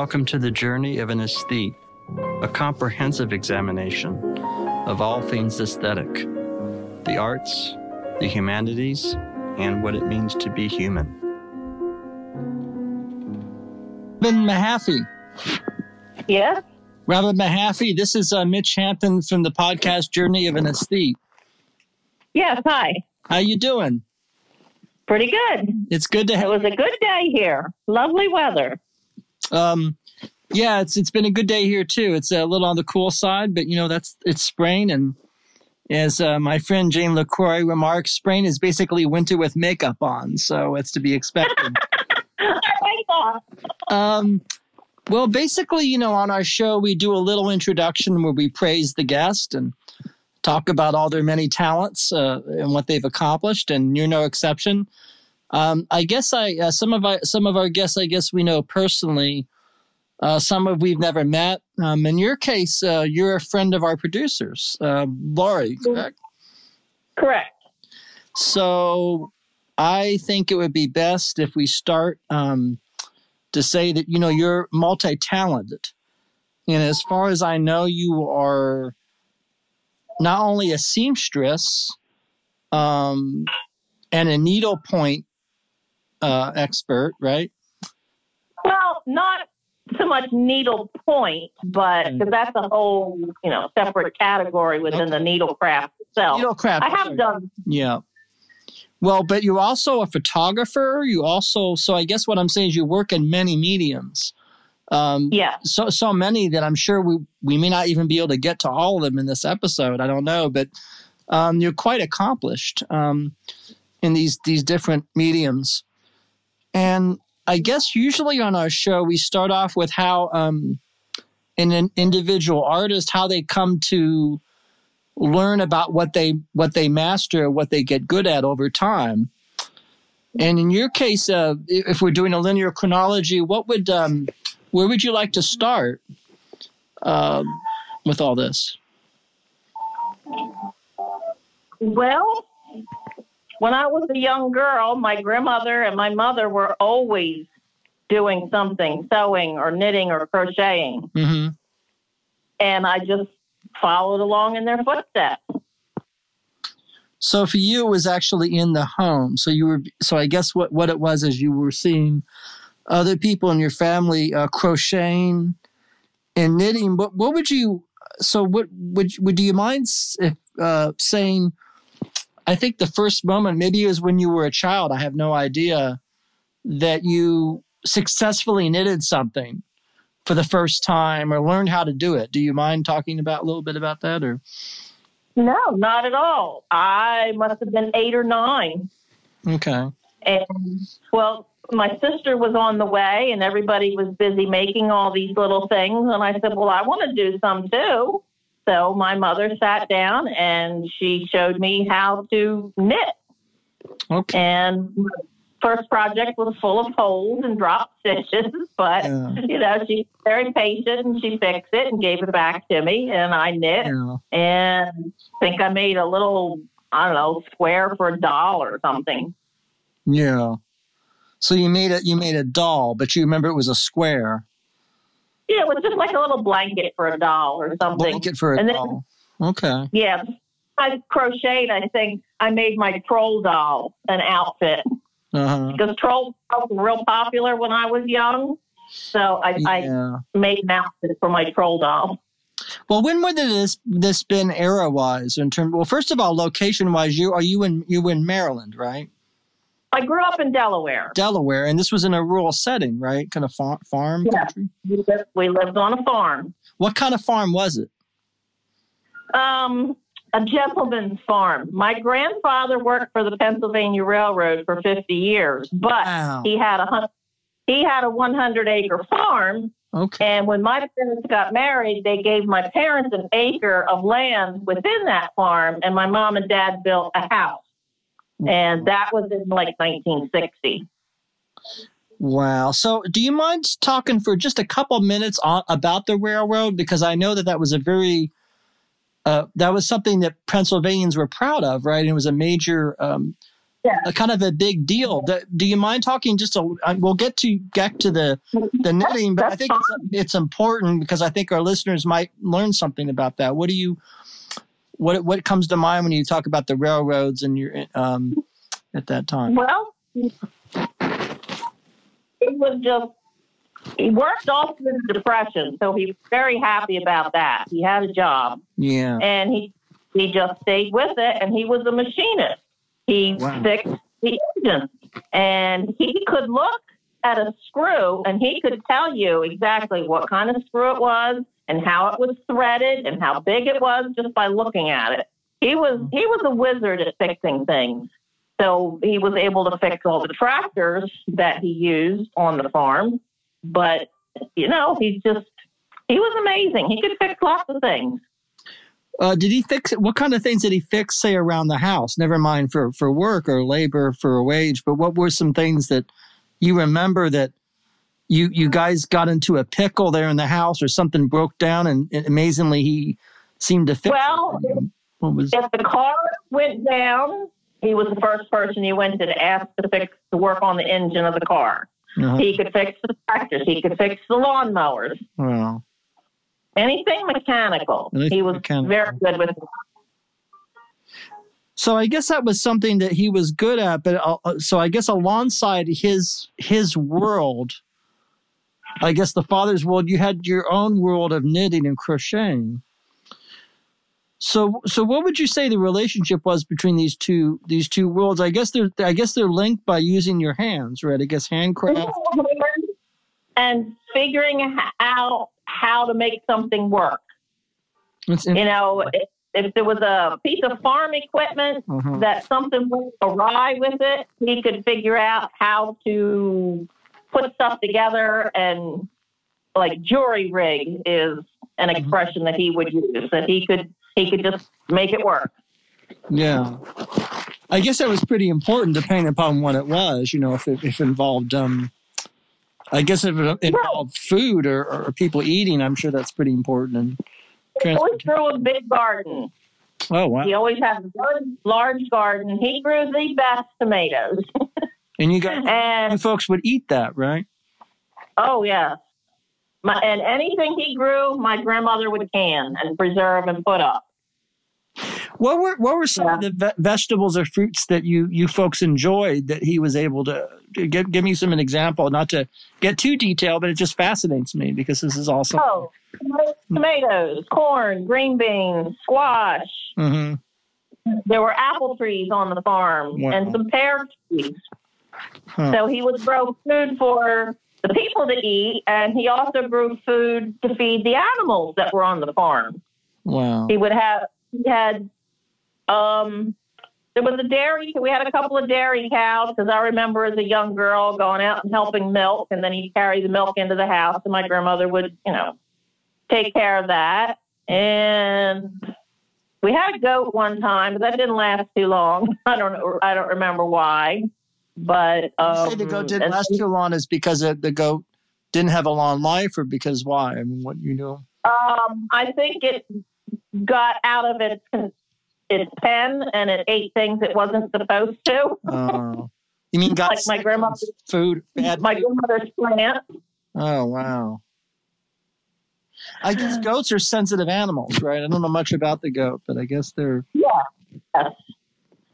Welcome to the journey of an aesthete, a comprehensive examination of all things aesthetic, the arts, the humanities, and what it means to be human. Robin Mahaffey. Yes. Robin Mahaffey, this is uh, Mitch Hampton from the podcast Journey of an Aesthete. Yes. Hi. How you doing? Pretty good. It's good to have. It was a good day here. Lovely weather. Um, yeah, it's it's been a good day here too. It's a little on the cool side, but you know that's it's spring, and as uh, my friend Jane Lacroix remarks, spring is basically winter with makeup on, so it's to be expected. I like that. Um, well, basically, you know, on our show, we do a little introduction where we praise the guest and talk about all their many talents uh, and what they've accomplished, and you're no exception. Um, I guess I uh, some of our some of our guests, I guess we know personally. Uh, some of we've never met. Um, in your case, uh, you're a friend of our producers, uh, Laurie. Correct? Correct. So I think it would be best if we start um, to say that you know you're multi-talented, and as far as I know, you are not only a seamstress um, and a needlepoint uh, expert, right? Well, not so much needle point, but because that's a whole, you know, separate category within the needle craft itself. Needlecraft. I have done. Yeah. Well, but you're also a photographer. You also, so I guess what I'm saying is you work in many mediums. Um, Yeah. so so many that I'm sure we we may not even be able to get to all of them in this episode. I don't know, but um, you're quite accomplished um, in these these different mediums. And I guess usually on our show we start off with how um, in an individual artist how they come to learn about what they what they master, what they get good at over time. And in your case, uh, if we're doing a linear chronology, what would um, where would you like to start um, with all this? Well, when I was a young girl, my grandmother and my mother were always doing something, sewing or knitting or crocheting. hmm And I just followed along in their footsteps. So for you, it was actually in the home. So you were. So I guess what what it was is you were seeing other people in your family uh, crocheting and knitting. What what would you? So what would would do you mind if uh, saying? I think the first moment, maybe it was when you were a child. I have no idea that you successfully knitted something for the first time or learned how to do it. Do you mind talking about a little bit about that or? No, not at all. I must have been eight or nine. Okay. And well, my sister was on the way and everybody was busy making all these little things. And I said, Well, I want to do some too. So my mother sat down and she showed me how to knit. Okay. And first project was full of holes and drop stitches, but Yeah. you know, she's very patient and she fixed it and gave it back to me and I knit Yeah. and I think I made a little I don't know, square for a doll or something. Yeah. So you made it. You made a doll, but you remember it was a square Yeah, it was just like a little blanket for a doll or something. blanket for a And then- doll. Okay. Yeah. I crocheted, I think I made my troll doll an outfit Uh huh. because trolls were real popular when I was young. So I, Yeah. I made an outfit for my troll doll. Well, when would this this been era wise in terms? Well, first of all, location wise, you are you in you in Maryland, right? I grew up in Delaware. Delaware, and this was in a rural setting, right? Kind of far, farm Yeah. country. We lived, we lived on a farm. What kind of farm was it? Um, a gentleman's farm. My grandfather worked for the Pennsylvania Railroad for 50 years, but Wow. he had a he had a 100 acre farm. Okay. And when my parents got married, they gave my parents an acre of land within that farm, and my mom and dad built a house. And that was in like 1960. Wow. So, do you mind talking for just a couple minutes on, about the railroad? Because I know that that was a very, uh, that was something that Pennsylvanians were proud of, right? And it was a major um, Yeah. a kind of a big deal. Do, you mind talking just a? uh, We'll get to get to the the knitting, but I think it's, it's important because I think our listeners might learn something about that. What do you? What what comes to mind when you talk about the railroads and your um at that time? Well, it was just he worked all through the depression, so he was very happy about that. He had a job, Yeah. and he he just stayed with it, and he was a machinist. He Wow. fixed the engine, and he could look at a screw, and he could tell you exactly what kind of screw it was, and how it was threaded, and how big it was just by looking at it. He was he was a wizard at fixing things. So he was able to fix all the tractors that he used on the farm. But, you know, he just, he was amazing. He could fix lots of things. Uh, did he fix it? What kind of things did he fix, say, around the house? Never mind for, for work or labor for a wage, but what were some things that you remember that you you guys got into a pickle there in the house or something broke down and, and amazingly he seemed to fix Well, it? What was if the car went down, he was the first person he went to to ask to fix to work on the engine of the car. uh, He could fix the tractors. He could fix the lawnmowers. well, Anything mechanical. Anything he was mechanical. very good with. so I guess that was something that he was good at. But uh, uh, so I guess alongside his his world, I guess the father's world, you had your own world of knitting and crocheting. So so what would you say the relationship was between these two these two worlds? I guess they're I guess they're linked by using your hands, right? I guess handcraft. And figuring out how to make something work. You know, if, if there was a piece of farm equipment uh-huh. that something went awry with it, he could figure out how to put stuff together and like jury rig is an expression that he would use that he could he could just make it work. Yeah. I guess that was pretty important depending upon what it was, you know, if it, if involved, um, I guess if it involved food or, or people eating, I'm sure that's pretty important. And He always grew a big garden. oh, wow. He always had a large, large garden. He grew the best tomatoes. And you you and folks would eat that, right? oh yes. My, and anything he grew, my grandmother would can and preserve and put up. What were what were some Yeah. of the ve- vegetables or fruits that you you folks enjoyed that he was able to give give me some an example? Not to get too detailed, but it just fascinates me because this is also. Oh, tomatoes, corn, green beans, squash. hmm There were apple trees on the farm Wow. and some pear trees. Huh. So he would grow food for the people to eat, and he also grew food to feed the animals that were on the farm. Wow. He would have he had um there was a dairy we had a couple of dairy cows because I remember as a young girl going out and helping milk and then he'd carry the milk into the house and my grandmother would, you know, take care of that. And we had a goat one time, but that didn't last too long. I don't know I don't remember why. But um, say the goat didn't last too long is because the goat didn't have a long life, or because why? I mean, what you know? Um, I think it got out of its its pen and it ate things it wasn't supposed to. Oh, you mean got Like my grandmother's- food? Bad My food? grandmother's plant. Oh wow. I guess goats are sensitive animals, right? I don't know much about the goat, but I guess they're Yes.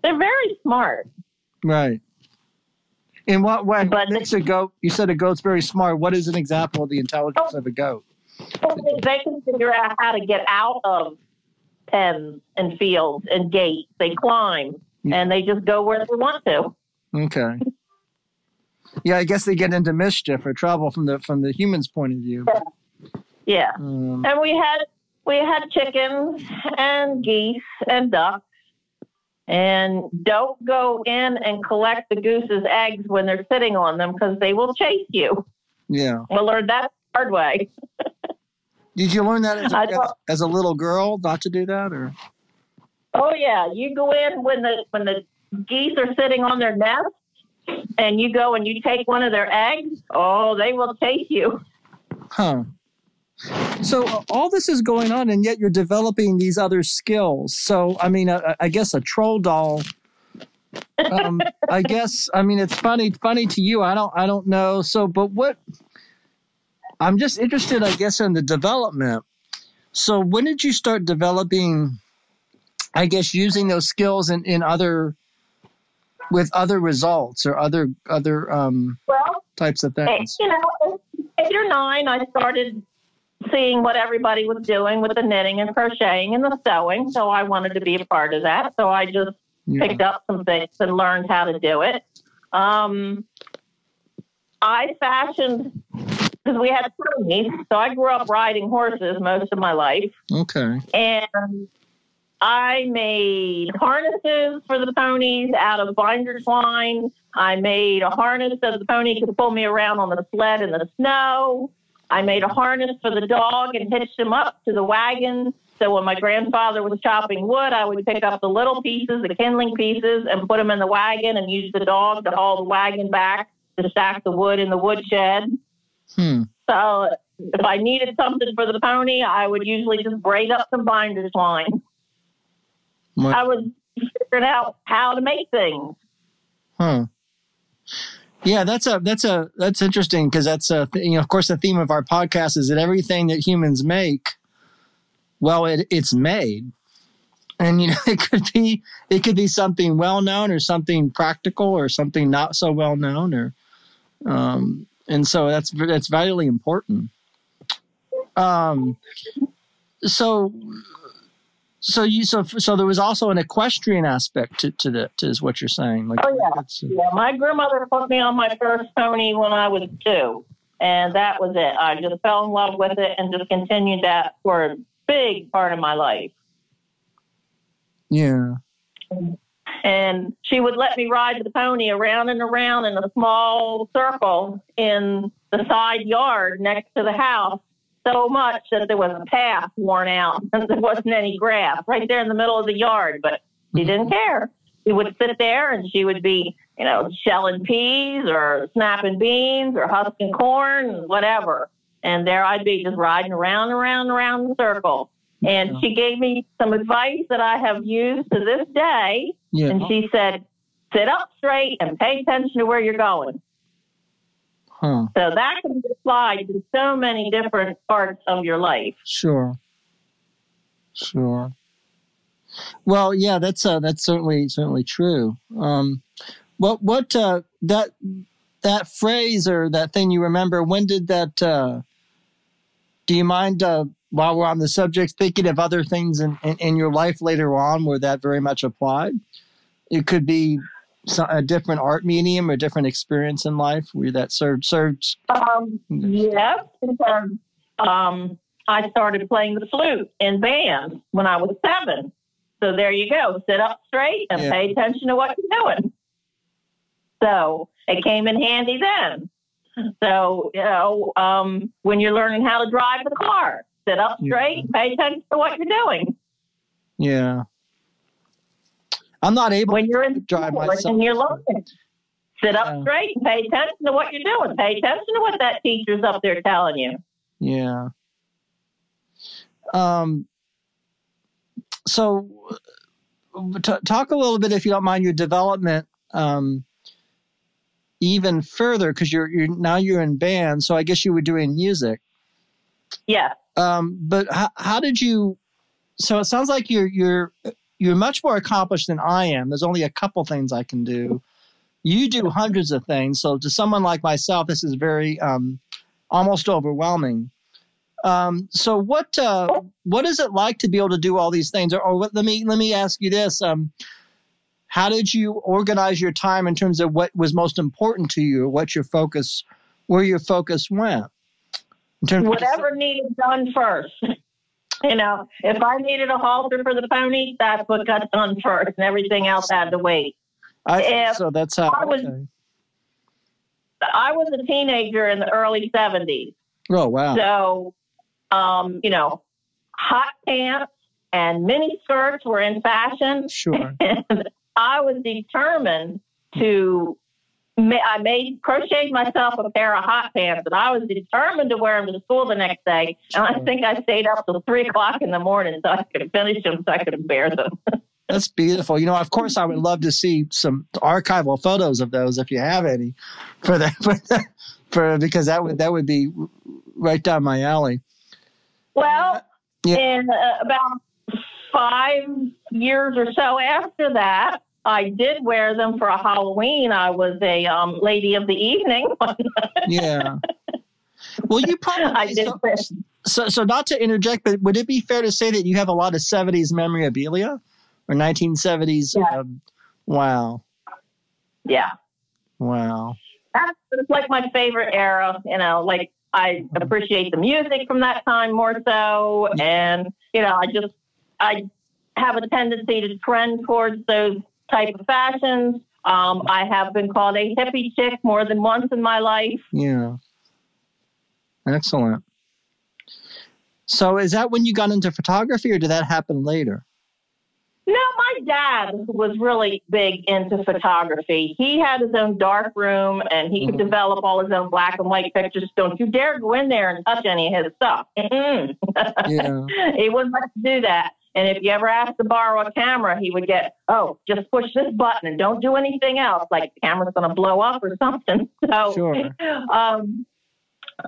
They're very smart. right. In what way? But- makes a goat? You said a goat's very smart. What is an example of the intelligence of a goat? They can figure out how to get out of pens and fields and gates. They climb and they just go where they want to. Okay. Yeah, I guess they get into mischief or trouble from the from the human's point of view. Yeah. Um, And we had we had chickens and geese and ducks. And don't go in and collect the goose's eggs when they're sitting on them because they will chase you. yeah. We learned that the hard way. Did you learn that as a, don't- as a little girl not to do that, or? Oh yeah, you go in when the when the geese are sitting on their nest, and you go and you take one of their eggs. Oh, they will chase you. Huh. So uh, all this is going on, and yet you're developing these other skills. So I mean, I, I guess a troll doll um, I guess I mean it's funny funny to you. I don't I don't know. So, but what I'm just interested, I guess, in the development. So, when did you start developing? I guess using those skills in, in other with other results or other other um, well types of things. You know, eight or nine, I started seeing what everybody was doing with the knitting and crocheting and the sewing. So I wanted to be a part of that. So I just yeah. picked up some things and learned how to do it. Um, I fashioned because we had ponies. So I grew up riding horses most of my life. Okay. And I made harnesses for the ponies out of binder twine. I made a harness so the pony could pull me around on the sled in the snow. I made a harness for the dog and hitched him up to the wagon. So when my grandfather was chopping wood, I would pick up the little pieces, the kindling pieces, and put them in the wagon and use the dog to haul the wagon back to stack the wood in the woodshed. Hmm. So if I needed something for the pony, I would usually just braid up some binder twine. What? I was figuring out how to make things. Huh. Yeah, that's a that's a that's interesting because that's a you know of course the theme of our podcast is that everything that humans make, well, it it's made, and you know it could be it could be something well known or something practical or something not so well known or, um, and so that's that's vitally important. Um, so so you so so there was also an equestrian aspect to to the to is what you're saying. Like, oh yeah, yeah. My grandmother put me on my first pony when I was two, and that was it. I just fell in love with it and just continued that for a big part of my life. Yeah. And she would let me ride the pony around and around in a small circle in the side yard next to the house so much that there was a path worn out and there wasn't any grass right there in the middle of the yard. But she mm-hmm. didn't care. She would sit there and she would be, you know, shelling peas or snapping beans or husking corn, whatever. And there I'd be just riding around, around, around the circle. And she gave me some advice that I have used to this day. Yeah. And she said, sit up straight and pay attention to where you're going. Huh. So that can be applied to so many different parts of your life. Sure. Sure. Well, yeah, that's uh, that's certainly certainly true. Um, what what uh, that that phrase or that thing you remember? When did that? Uh, do you mind uh, while we're on the subject thinking of other things in, in, in your life later on where that very much applied? It could be a different art medium or different experience in life where that served served? Um, yes, because um, I started playing the flute in band when I was seven. So there you go. Sit up straight and yeah. pay attention to what you're doing. So it came in handy then. So, you know, um, when you're learning how to drive the car, sit up straight, yeah. pay attention to what you're doing. Yeah. I'm not able when you're in to drive myself. And you're learning. Sit up yeah. straight and pay attention to what you're doing. Pay attention to what that teacher's up there telling you. Yeah. Um. So, t- talk a little bit, if you don't mind, your development. Um, even further, because you're you're now you're in band, so I guess you were doing music. Yeah. Um, but how, how did you? So it sounds like you're you're you're much more accomplished than I am. There's only a couple things I can do. You do hundreds of things. So to someone like myself, this is very um, almost overwhelming. Um, so what uh, what is it like to be able to do all these things? Or, or let me let me ask you this: um, How did you organize your time in terms of what was most important to you, what your focus, where your focus went? Whatever needed done first. You know, if I needed a halter for the pony, that's what got done first, and everything else had to wait. I if so. That's how. I was. Okay. I was a teenager in the early '70s. Oh wow! So, um, you know, hot pants and mini skirts were in fashion. Sure. and I was determined to I made crocheted myself a pair of hot pants, and I was determined to wear them to school the next day. And I think I stayed up till three o'clock in the morning so I could finish them, so I could wear them. That's beautiful. You know, of course, I would love to see some archival photos of those if you have any, for that for, for because that would that would be right down my alley. Well, yeah. in uh, about five years or so after that, I did wear them for a Halloween. I was a um, lady of the evening. yeah. Well, you probably. I did. So, so, so, not to interject, but would it be fair to say that you have a lot of '70s memorabilia or 1970s? Yeah. Um, wow. Yeah. Wow. That's like my favorite era. You know, like I appreciate the music from that time more so, and you know, I just I have a tendency to trend towards those type of fashions. Um, I have been called a hippie chick more than once in my life. Yeah. Excellent. So, is that when you got into photography, or did that happen later? No, my dad was really big into photography. He had his own dark room and he could mm-hmm. develop all his own black and white pictures. Don't you dare go in there and touch any of his stuff. Mm-mm. Yeah. he wouldn't let you do that. And if you ever asked to borrow a camera, he would get, oh, just push this button and don't do anything else. Like the camera's going to blow up or something. So, sure. um,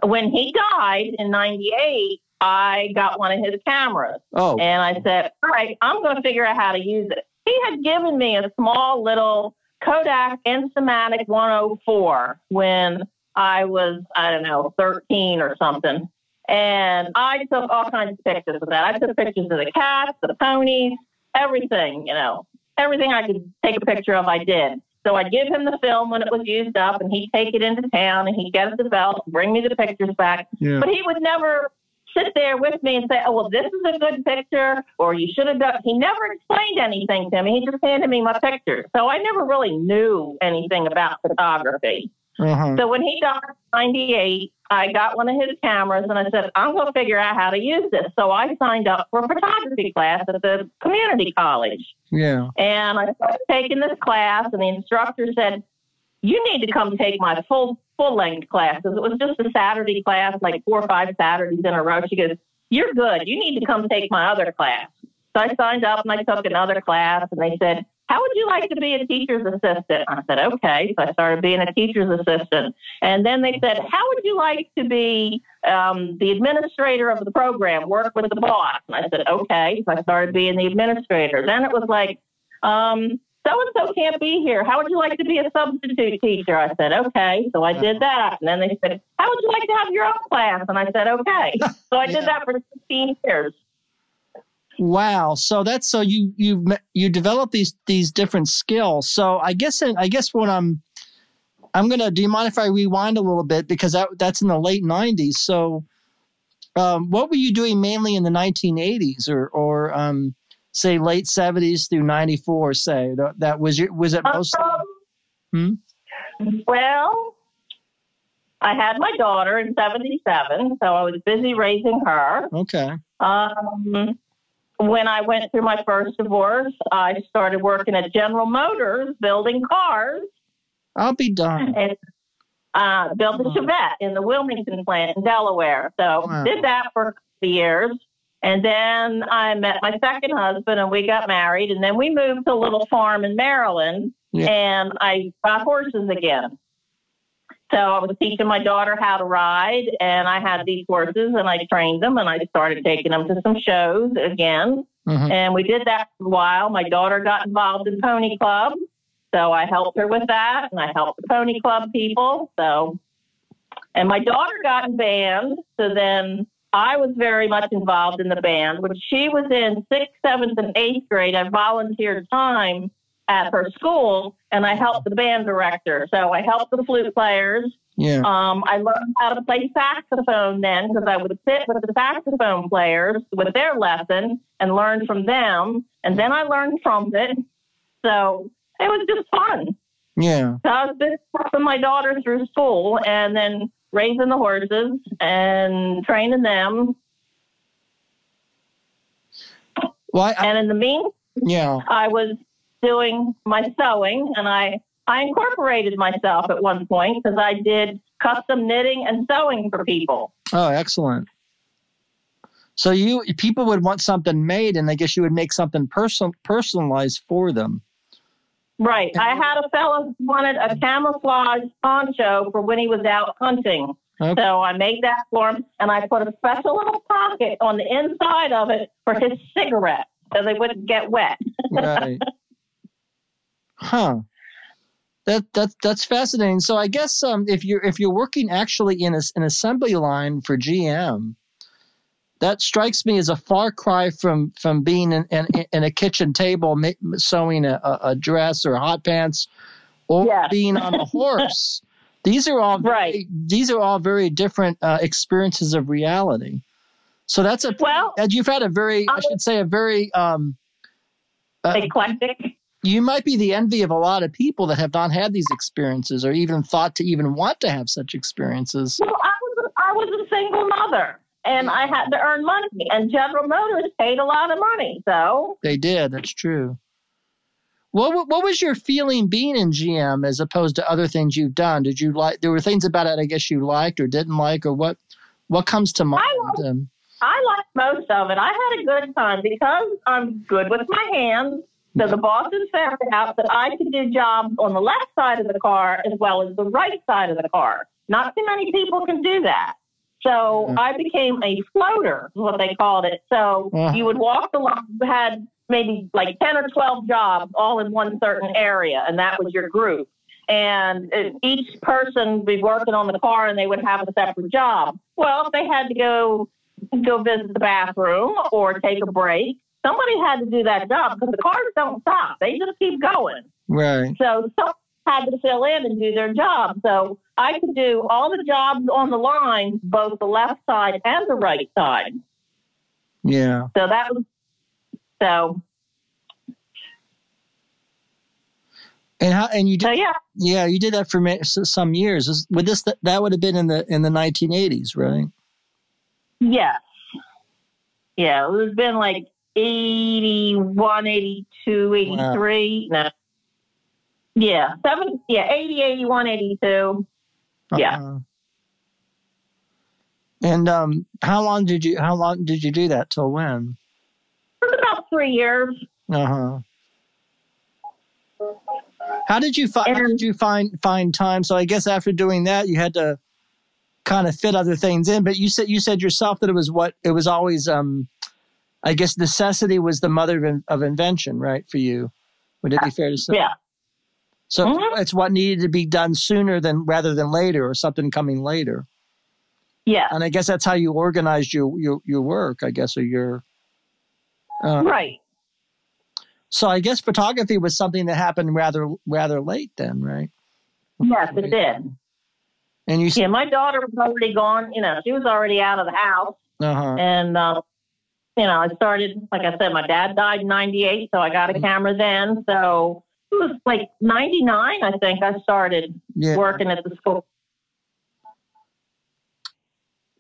when he died in 98, I got one of his cameras. Oh. And I said, all right, I'm going to figure out how to use it. He had given me a small little Kodak Instamatic 104 when I was, I don't know, 13 or something. And I took all kinds of pictures of that. I took pictures of the cats, the ponies, everything, you know, everything I could take a picture of, I did. So I'd give him the film when it was used up, and he'd take it into town, and he'd get it developed, bring me the pictures back. Yeah. But he would never sit there with me and say, "Oh, well, this is a good picture," or "You should have done." He never explained anything to me. He just handed me my pictures, so I never really knew anything about photography. Uh-huh. So when he died in 98, I got one of his cameras and I said, I'm going to figure out how to use this. So I signed up for a photography class at the community college. Yeah. And I started taking this class, and the instructor said, You need to come take my full full length classes. It was just a Saturday class, like four or five Saturdays in a row. She goes, You're good. You need to come take my other class. So I signed up and I took another class, and they said, how would you like to be a teacher's assistant? I said, okay. So I started being a teacher's assistant. And then they said, how would you like to be um, the administrator of the program, work with the boss? And I said, okay. So I started being the administrator. Then it was like, um, so and so can't be here. How would you like to be a substitute teacher? I said, okay. So I did that. And then they said, how would you like to have your own class? And I said, okay. So I did that for 16 years. Wow. So that's so you you you develop these these different skills. So I guess I guess when I'm I'm gonna. Do you mind if I rewind a little bit because that that's in the late '90s. So, um, what were you doing mainly in the 1980s or or um, say late '70s through '94? Say that, that was your was it mostly? Um, hmm? Well, I had my daughter in '77, so I was busy raising her. Okay. Um, when I went through my first divorce, I started working at General Motors building cars. I'll be done. And uh, built a Chevette in the Wilmington plant in Delaware. So wow. did that for a years. And then I met my second husband and we got married. And then we moved to a little farm in Maryland yeah. and I got horses again. So I was teaching my daughter how to ride, and I had these horses, and I trained them, and I started taking them to some shows again. Mm-hmm. And we did that for a while. My daughter got involved in Pony Club, so I helped her with that, and I helped the Pony Club people. So, and my daughter got in band, so then I was very much involved in the band. When she was in sixth, seventh, and eighth grade, I volunteered time at her school, and I helped the band director. So I helped the flute players. Yeah. Um, I learned how to play saxophone then because I would sit with the saxophone players with their lesson and learn from them. And then I learned trumpet. So it was just fun. Yeah. So I was just helping my daughter through school and then raising the horses and training them. Well, I, and in the meantime, yeah, I was doing my sewing, and I I incorporated myself at one point because I did custom knitting and sewing for people. Oh, excellent. So you people would want something made, and I guess you would make something person personalized for them. Right. I had a fellow who wanted a camouflage poncho for when he was out hunting. Okay. So I made that for him, and I put a special little pocket on the inside of it for his cigarette, so they wouldn't get wet. right. Huh. That that's that's fascinating. So I guess um, if you're if you're working actually in a, an assembly line for GM, that strikes me as a far cry from from being in, in, in a kitchen table sewing a, a dress or hot pants, or Yes. being on a horse. These are all very, Right. These are all very different uh, experiences of reality. So that's a Well, and you've had a very, I I should say, a very um, uh, eclectic. You might be the envy of a lot of people that have not had these experiences or even thought to even want to have such experiences. Well, I was a, I was a single mother, and I had to earn money, and General Motors paid a lot of money. So They did. That's true. What what was your feeling being in GM as opposed to other things you've done? Did you like? There were things about it I guess you liked or didn't like, or what? What comes to mind? liked- Um, I liked most of it. I had a good time because I'm good with my hands. So the bosses found out that I could do jobs on the left side of the car as well as the right side of the car. Not too many people can do that. So Mhm. I became a floater, is what they called it. So Uh-huh. you would walk along, you had maybe like 10 or 12 jobs all in one certain area, and that was your group. And it, each person would be working on the car and they would have a separate job. Well, if they had to go go visit the bathroom or take a break. Somebody had to do that job because the cars don't stop; they just keep going. right. So someone had to fill in and do their job. So I could do all the jobs on the line, both the left side and the right side. Yeah. So that was so. And how? And you So did? yeah, Yeah, you did that for some years. With this, that, that would have been in the in the 1980s, right? yes, yeah. It's been like 81, 82, 83. No. Yeah, seven. Yeah, 80, 81, 82. Yeah. Uh-huh. And um, how long did you how long did you do that till when? It was about three years. Uh huh. How did you find? How did you find find time? So I guess after doing that, you had to kind of fit other things in. But you said you said yourself that it was what it was always. Um, I guess necessity was the mother of, of invention, right? For you, would it be fair to say? Yeah. So Mhm. it's what needed to be done sooner than rather than later, or something coming later. Yeah. And I guess that's how you organized your your your work. I guess or your. Uh, Right. So I guess photography was something that happened rather rather late then, right? Yes, it did. And you, Yeah, my daughter was already gone. You know, she was already out of the house. uh huh, And, uh, you know, I started, like I said, my dad died in 98, so I got a camera then. So it was like 99, I think, I started yeah. working at the school.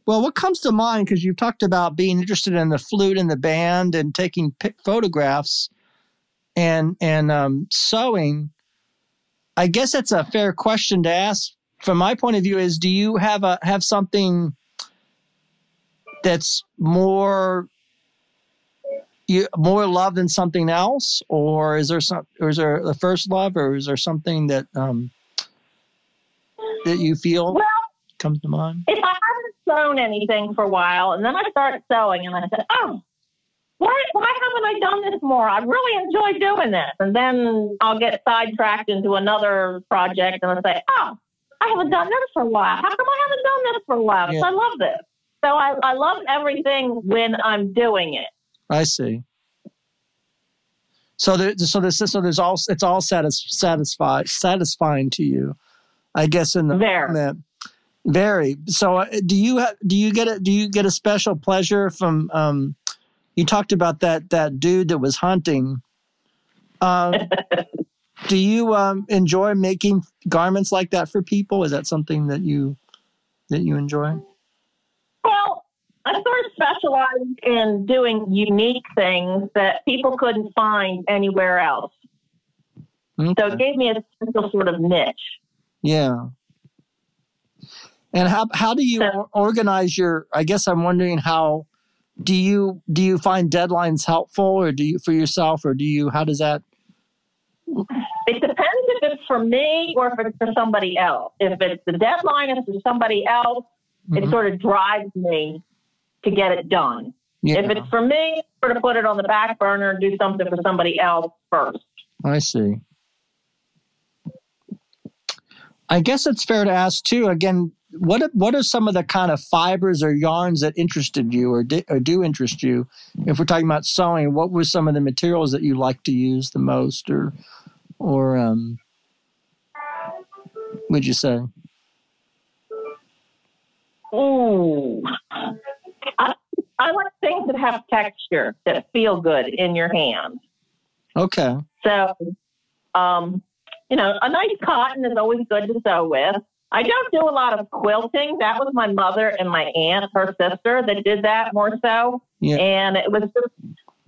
Well, what comes to mind because you've talked about being interested in the flute and the band and taking photographs and and um, sewing. I guess that's a fair question to ask. From my point of view, is do you have a have something that's more you more love than something else, or is there some, or is there the first love, or is there something that um, that you feel Well, comes to mind? if I haven't sewn anything for a while, and then I start sewing, and I said, oh, why, why haven't I done this more? I really enjoy doing this. And then I'll get sidetracked into another project, and I'll say, oh, I haven't done this for a while. How come I haven't done this for a while? Yeah. I love this. So I, I love everything when I'm doing it. I see. So there, so there's so there's all it's all satis, satisfied satisfying to you, I guess in the Very. moment. Very. So uh, do you have do you get a do you get a special pleasure from um you talked about that that dude that was hunting. Um do you um enjoy making garments like that for people? Is that something that you that you enjoy? I sort of specialize in doing unique things that people couldn't find anywhere else. So it gave me a special sort of niche. Yeah. And how how do you So- organize your? I guess I'm wondering how do you do you find deadlines helpful or do you for yourself or do you how does that it depends if it's for me or if it's for somebody else. If it's the deadline is for somebody else, mm-hmm. it sort of drives me to get it done. Yeah. If it's for me, sort of put it on the back burner and do something for somebody else first. I see. I guess it's fair to ask too. Again, what what are some of the kind of fibers or yarns that interested you or, di- or do interest you? If we're talking about sewing, what were some of the materials that you like to use the most, or or um, would you say? Oh, I, I like things that have texture that feel good in your hand. Okay. So, um, you know, a nice cotton is always good to sew with. I don't do a lot of quilting. That was my mother and my aunt, her sister, that did that more so. Yeah. And it was just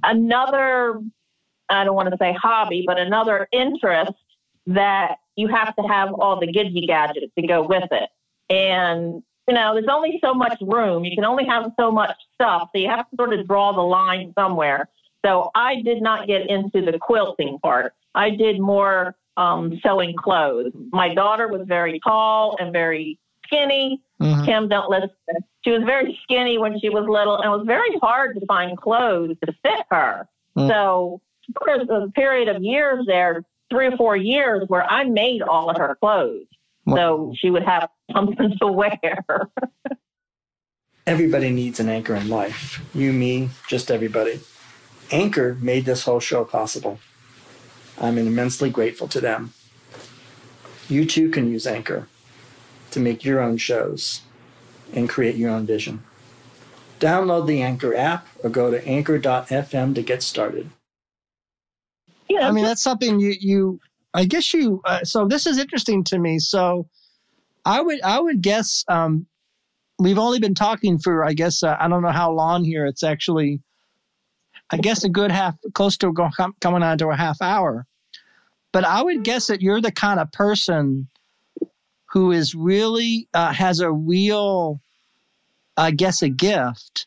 another, I don't want to say hobby, but another interest that you have to have all the gidgy gadgets to go with it. And, you know, there's only so much room. You can only have so much stuff. So you have to sort of draw the line somewhere. So I did not get into the quilting part. I did more um, sewing clothes. My daughter was very tall and very skinny. Mm-hmm. Kim, don't listen. She was very skinny when she was little, and it was very hard to find clothes to fit her. Mm-hmm. So there was a period of years there, three or four years, where I made all of her clothes. So she would have something to wear. everybody needs an anchor in life. You, me, just everybody. Anchor made this whole show possible. I'm immensely grateful to them. You too can use Anchor to make your own shows and create your own vision. Download the Anchor app or go to anchor.fm to get started. Yeah, I mean that's something you you I guess you uh, so this is interesting to me. So I would I would guess um, we've only been talking for I guess uh, I don't know how long here. It's actually I guess a good half, close to coming on to a half hour. But I would guess that you're the kind of person who is really uh, has a real, I guess, a gift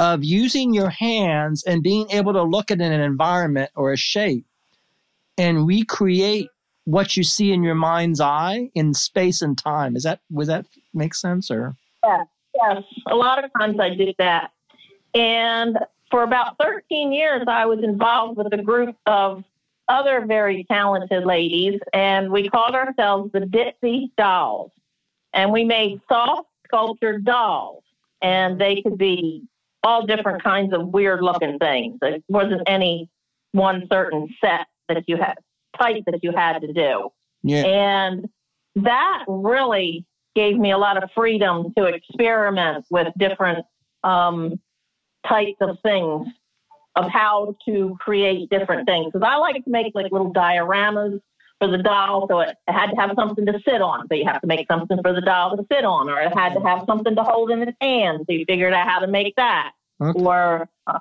of using your hands and being able to look at an environment or a shape and recreate what you see in your mind's eye in space and time. Is that would that make sense or? Yeah, yes. A lot of times I do that, and for about 13 years, I was involved with a group of other very talented ladies, and we called ourselves the Ditsy Dolls. And we made soft sculptured dolls, and they could be all different kinds of weird looking things. There wasn't any one certain set that you had, type that you had to do. Yeah. And that really gave me a lot of freedom to experiment with different um, types of things of how to create different things. Because I like to make like little dioramas for the doll, so it, it, had to have something to sit on. So you have to make something for the doll to sit on, or it had to have something to hold in its hand. So you figured out how to make that, okay. or uh,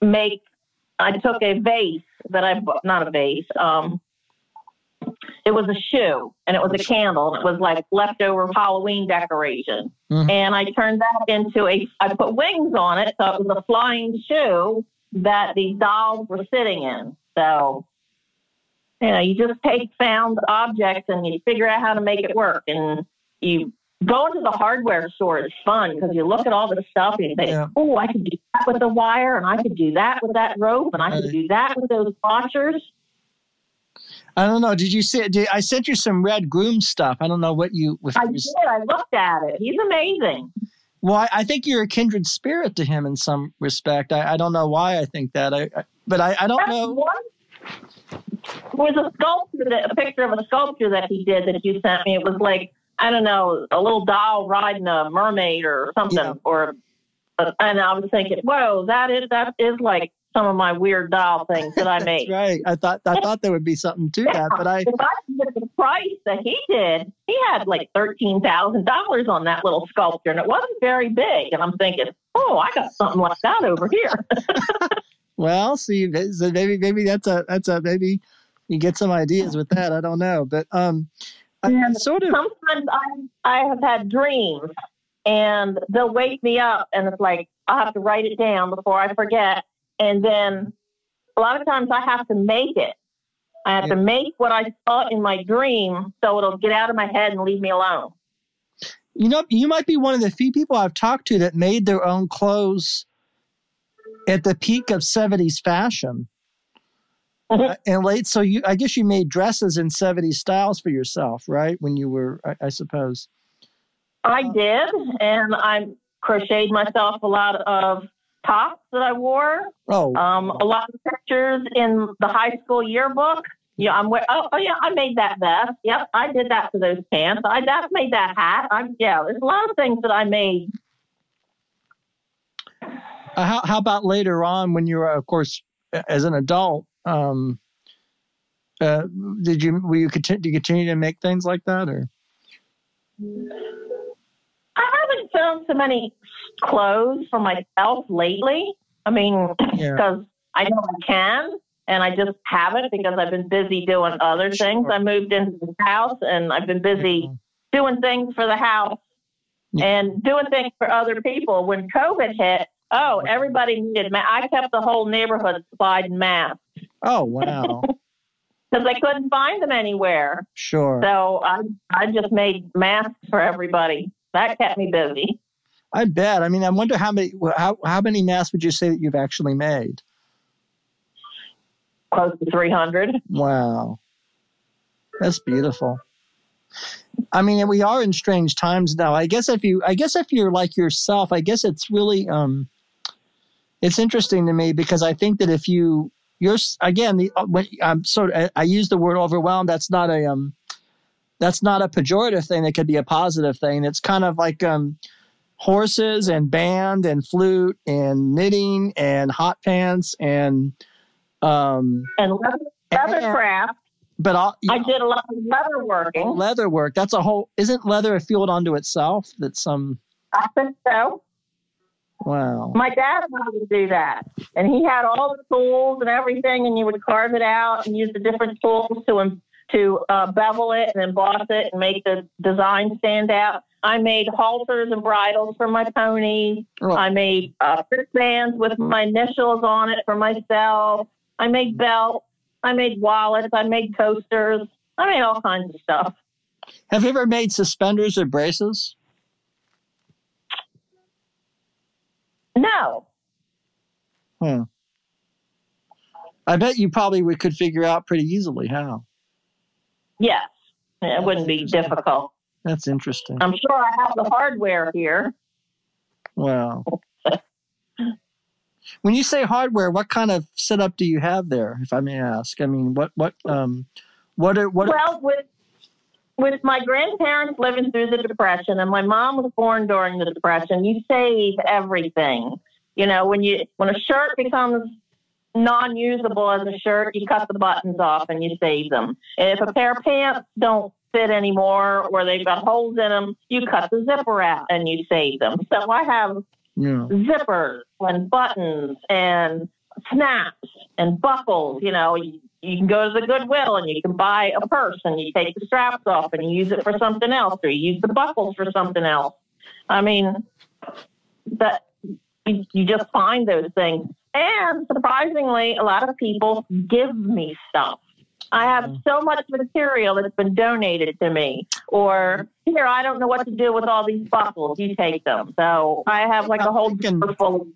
make. I took a vase that I bought, not a vase. Um, it was a shoe and it was a candle. It was like leftover Halloween decoration. Mm-hmm. And I turned that into a, I put wings on it. So it was a flying shoe that these dolls were sitting in. So, you know, you just take found objects and you figure out how to make it work. And you go to the hardware store. is fun because you look at all the stuff and you say, yeah. oh, I could do that with the wire and I could do that with that rope and I could do that with those washers. I don't know. Did you see? Did, I sent you some Red Grooms stuff. I don't know what you. I did. I looked at it. He's amazing. Well, I, I, think you're a kindred spirit to him in some respect. I, I don't know why I think that. I, I but I, I don't That's know. One, was a sculpture, that, a picture of a sculpture that he did that you sent me. It was like I don't know, a little doll riding a mermaid or something, yeah. or. And I was thinking, whoa, that is that is like some of my weird doll things that I made. right. I thought I thought there would be something to yeah. that, but I. If I the price that he did, he had like thirteen thousand dollars on that little sculpture, and it wasn't very big. And I'm thinking, oh, I got something like that over here. well, see, so maybe maybe that's a that's a maybe you get some ideas with that. I don't know, but um, and sort of. Sometimes I I have had dreams, and they'll wake me up, and it's like I'll have to write it down before I forget. And then a lot of times I have to make it. I have to make what I saw in my dream so it'll get out of my head and leave me alone. You know, you might be one of the few people I've talked to that made their own clothes at the peak of 70s fashion. Uh, and late, so you, I guess you made dresses in 70s styles for yourself, right? When you were, I, I suppose. I did, and I crocheted myself a lot of tops that I wore. Oh, Um, a lot of pictures in the high school yearbook. Yeah, I'm. Oh, oh, yeah, I made that vest. Yep, I did that for those pants. I that made that hat. I yeah, there's a lot of things that I made. Uh, how, how about later on when you were, of course, as an adult? Um, uh, did you were you continue, you continue to make things like that, or I haven't found so many clothes for myself lately. I mean, Yeah. because I know I can, and I just haven't because I've been busy doing other things. I moved into the house, and I've been busy doing things for the house Yeah. and doing things for other people. When COVID hit, oh, everybody needed. Ma- I kept the whole neighborhood supplied in masks Oh wow, because I couldn't find them anywhere. sure. So I I just made masks for everybody. That kept me busy. I bet. I mean, I wonder how many how how many masks would you say that you've actually made? Close to three hundred. Wow, that's beautiful. I mean, we are in strange times now. I guess if you, I guess if you're like yourself, I guess it's really, um, it's interesting to me because I think that if you, you're again, the uh, when I'm sort of, I use the word overwhelmed. That's not a, um, that's not a pejorative thing. That could be a positive thing. It's kind of like, um, horses and band and flute and knitting and hot pants and, um, And leather, leather And- craft. but all, I did a lot of leather working. leather work that's a whole isn't leather a field unto itself that's some I think so. Wow My dad to do that, and he had all the tools and everything, and you would carve it out and use the different tools to to uh, bevel it and emboss it and make the design stand out. I made halters and bridles for my pony. Oh. I made uh, wristbands with my initials on it for myself. I made belts. I made wallets. I made coasters. I made all kinds of stuff. have you ever made suspenders or braces No, Hmm. i bet you probably we could figure out pretty easily how. Yes, it wouldn't be difficult. that's interesting. I'm sure I have the hardware here. wow when you say hardware what kind of setup do you have there if i may ask? I mean what what um what are what Well, with with my grandparents living through the depression, and my mom was born during the depression, you save everything. You know, when you when a shirt becomes non-usable as a shirt, you cut the buttons off and you save them. If a pair of pants don't fit anymore or they've got holes in them, you cut the zipper out and you save them. So I have yeah zippers and buttons and snaps and buckles. You know, you, can go to the Goodwill and you can buy a purse and you take the straps off and you use it for something else, or you use the buckles for something else. I mean, that you, you just find those things. And surprisingly, a lot of people give me stuff. I have mm. so much material that's been donated to me. Or here, I don't know what to do with all these buckles. You take them. So I have like a whole drawer full of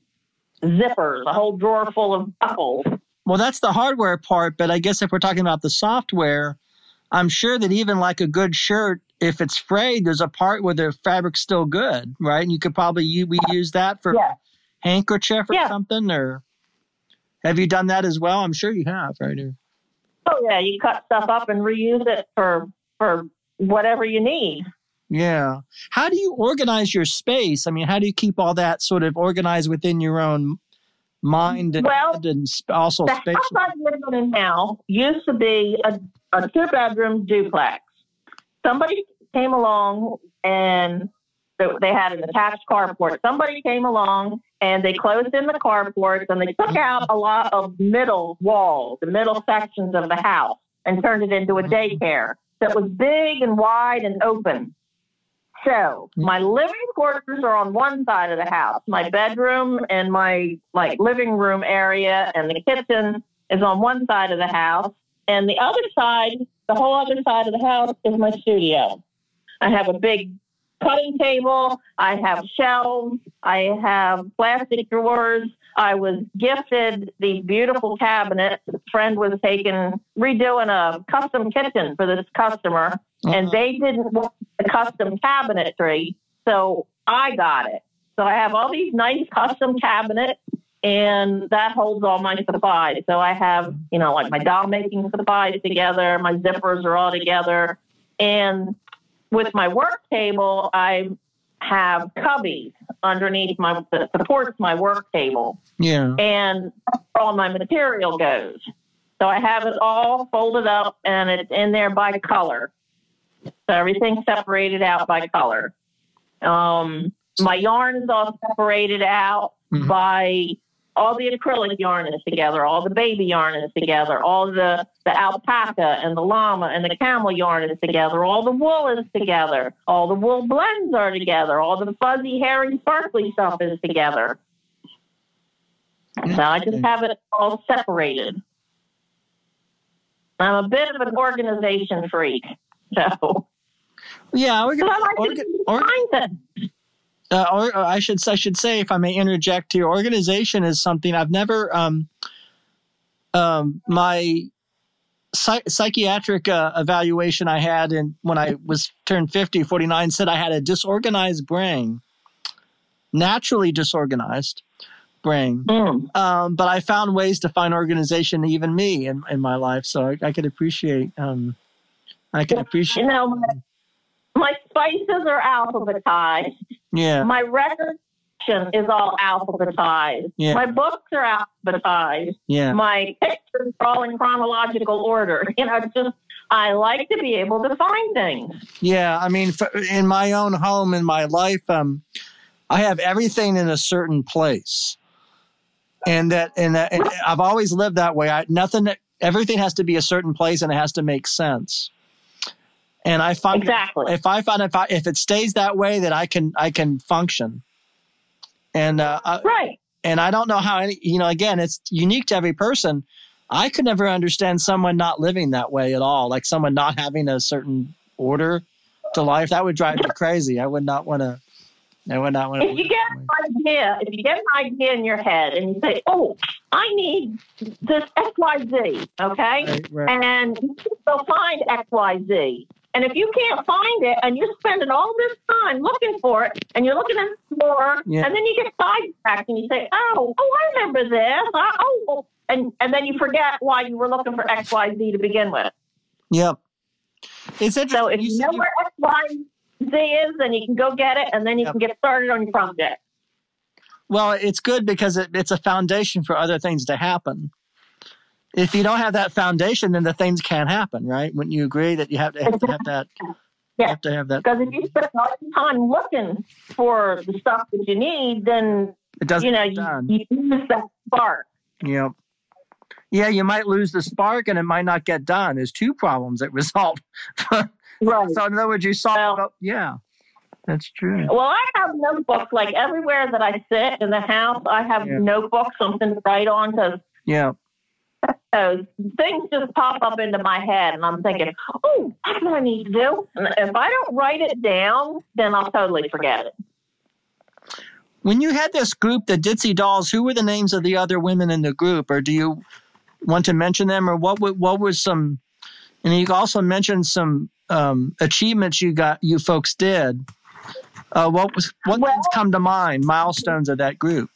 zippers, a whole drawer full of buckles. Well, that's the hardware part, but I guess if we're talking about the software, I'm sure that even like a good shirt, if it's frayed, there's a part where the fabric's still good, right? And you could probably you, we use that for Yeah. handkerchief or Yeah. something, or have you done that as well? I'm sure you have, right? Oh yeah, you cut stuff up and reuse it for for whatever you need. Yeah. How do you organize your space? I mean, how do you keep all that sort of organized within your own mind and Well, and also The space? house I'm living in now used to be a, a two bedroom duplex. Somebody came along and they they had an attached carport. Somebody came along and they closed in the carports and they took out a lot of middle walls, the middle sections of the house, and turned it into a daycare that was big and wide and open. So my living quarters are on one side of the house. My bedroom and my like living room area and the kitchen is on one side of the house. And the other side, the whole other side of the house is my studio. I have a big cutting table. I have shelves. I have plastic drawers. I was gifted these beautiful cabinets. A friend was taking, redoing a custom kitchen for this customer, and Uh-huh. they didn't want the custom cabinetry. So I got it. So I have all these nice custom cabinets, and that holds all my supplies. So I have, you know, like my doll making supplies together, my zippers are all together. And with my work table, I have cubbies underneath my that supports my work table, Yeah. and all my material goes. So I have it all folded up, and it's in there by color. So everything's separated out by color. Um, my yarn is all separated out Mhm. by all the acrylic yarn is together, all the baby yarn is together, all the, the alpaca and the llama and the camel yarn is together, all the wool is together, all the wool blends are together, all the fuzzy, hairy, sparkly stuff is together. So I just have it all separated. I'm a bit of an organization freak. So, Yeah. We're gonna, I like orga- or- find things. uh, or, or I should I should say, if I may interject here, organization is something I've never. Um, um, my psych- psychiatric uh, evaluation I had in when I was turned 50, 49 said I had a disorganized brain, naturally disorganized brain. Mm. Um, but I found ways to find organization, even me, in, in my life. So I, I could appreciate. Um, I can appreciate. You know, my, my spices are alphabetized. Yeah. My record is all alphabetized. Yeah. My books are alphabetized. Yeah. My pictures are all in chronological order. You know, just I like to be able to find things. Yeah, I mean, in my own home, in my life, um, I have everything in a certain place, and that, and, that, and I've always lived that way. I nothing, everything has to be a certain place, and it has to make sense. And I find Exactly. if I find if I if it stays that way, that I can I can function. And uh, Right. and I don't know how any, you know, again, it's unique to every person. I could never understand someone not living that way at all, like someone not having a certain order to life. That would drive me crazy. I would not want to. I would not want to. If you get an idea, if you get an idea in your head and you say, "Oh, I need this X Y Z," okay, Right, right. and you go find X Y Z. And if you can't find it, and you're spending all this time looking for it, and you're looking at more, Yeah. and then you get sidetracked, and you say, "Oh, oh, I remember this," Uh, oh, oh," and and then you forget why you were looking for X Y Z to begin with. Yep. It's interesting. So if you you know you- where X Y Z is, then you can go get it, and then you Yep. can get started on your project. Well, it's good because it, it's a foundation for other things to happen. If you don't have that foundation, then the things can't happen, right? Wouldn't you agree that you have to have, to have that? Yeah. Have to have that. Because if you spend all your time looking for the stuff that you need, then It doesn't you know get done. you, you lose that spark. Yep. Yeah, you might lose the spark and it might not get done. There's two problems that result. Right. so in other words, you solve. Well- yeah, that's true. Well, I have notebooks like everywhere that I sit in the house. I have Yeah. notebooks, something to write on, because Yeah, those things just pop up into my head, and I'm thinking, "Oh, that's what I need to do." And if I don't write it down, then I'll totally forget it. when you had this group, the Ditzy Dolls, who were the names of the other women in the group, or do you want to mention them, or what? What was some? And you also mentioned some um, achievements you got, you folks did. Uh, what was what Well- things come to mind? Milestones of that group.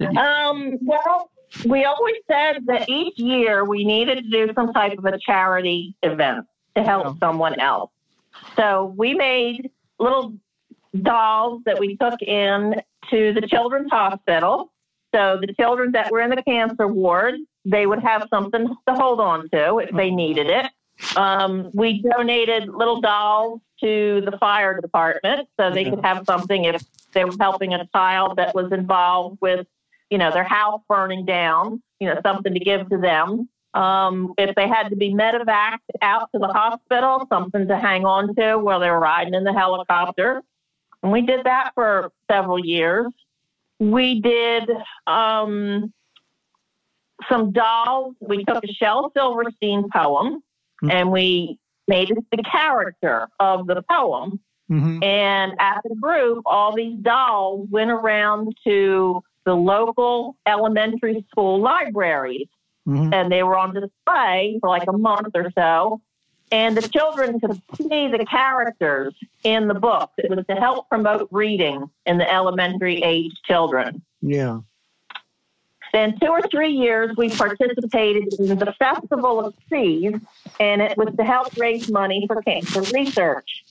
Um, well, we always said that each year we needed to do some type of a charity event to help someone else. So we made little dolls that we took in to the children's hospital. So the children that were in the cancer ward, they would have something to hold on to if they needed it. Um, we donated little dolls to the fire department so they could have something if they were helping a child that was involved with, you know, their house burning down, you know, something to give to them. Um, if they had to be medevaced out to the hospital, something to hang on to while they were riding in the helicopter. And we did that for several years. We did um, some dolls. We took a Shel Silverstein poem Mhm. and we made it the character of the poem. Mm-hmm. And as a group, all these dolls went around to the local elementary school libraries Mm-hmm. and they were on display for like a month or so. And the children could see the characters in the book. It was to help promote reading in the elementary age children. Yeah. Then, two or three years, we participated in the Festival of Trees, and it was to help raise money for cancer research.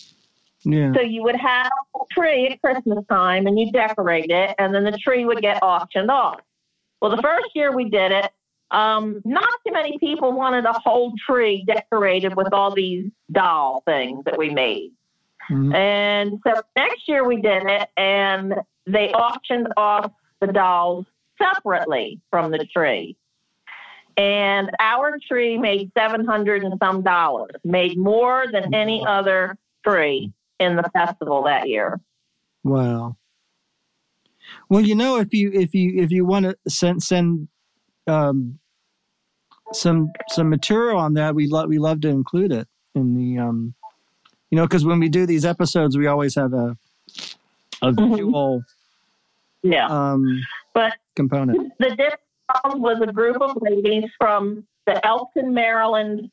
Yeah. So you would have a tree at Christmas time and you decorate it, and then the tree would get auctioned off. Well, the first year we did it, um, not too many people wanted a whole tree decorated with all these doll things that we made. Mhm. And so next year we did it, and they auctioned off the dolls separately from the tree. And our tree made 700 and some dollars, made more than any other tree in the festival that year. Wow. Well, you know, if you if you if you want to send send um, some some material on that, we love we love to include it in the um, you know, because when we do these episodes, we always have a a Mhm. visual Yeah. um, But component. the difference was a group of ladies from the Elkton, Maryland.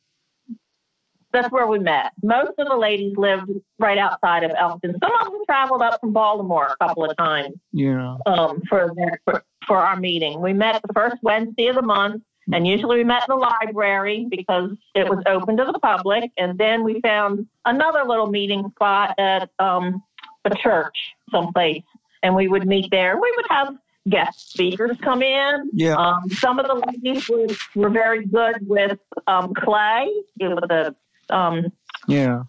That's where we met. Most of the ladies lived right outside of Elkton. Some of them traveled up from Baltimore a couple of times Yeah. um, for, their, for for our meeting. We met the first Wednesday of the month, and usually we met in the library because it was open to the public. And then we found another little meeting spot at um, a church someplace, and we would meet there. We would have guest speakers come in. Yeah. Um, some of the ladies were, were very good with um, clay, you know, the um, Yeah.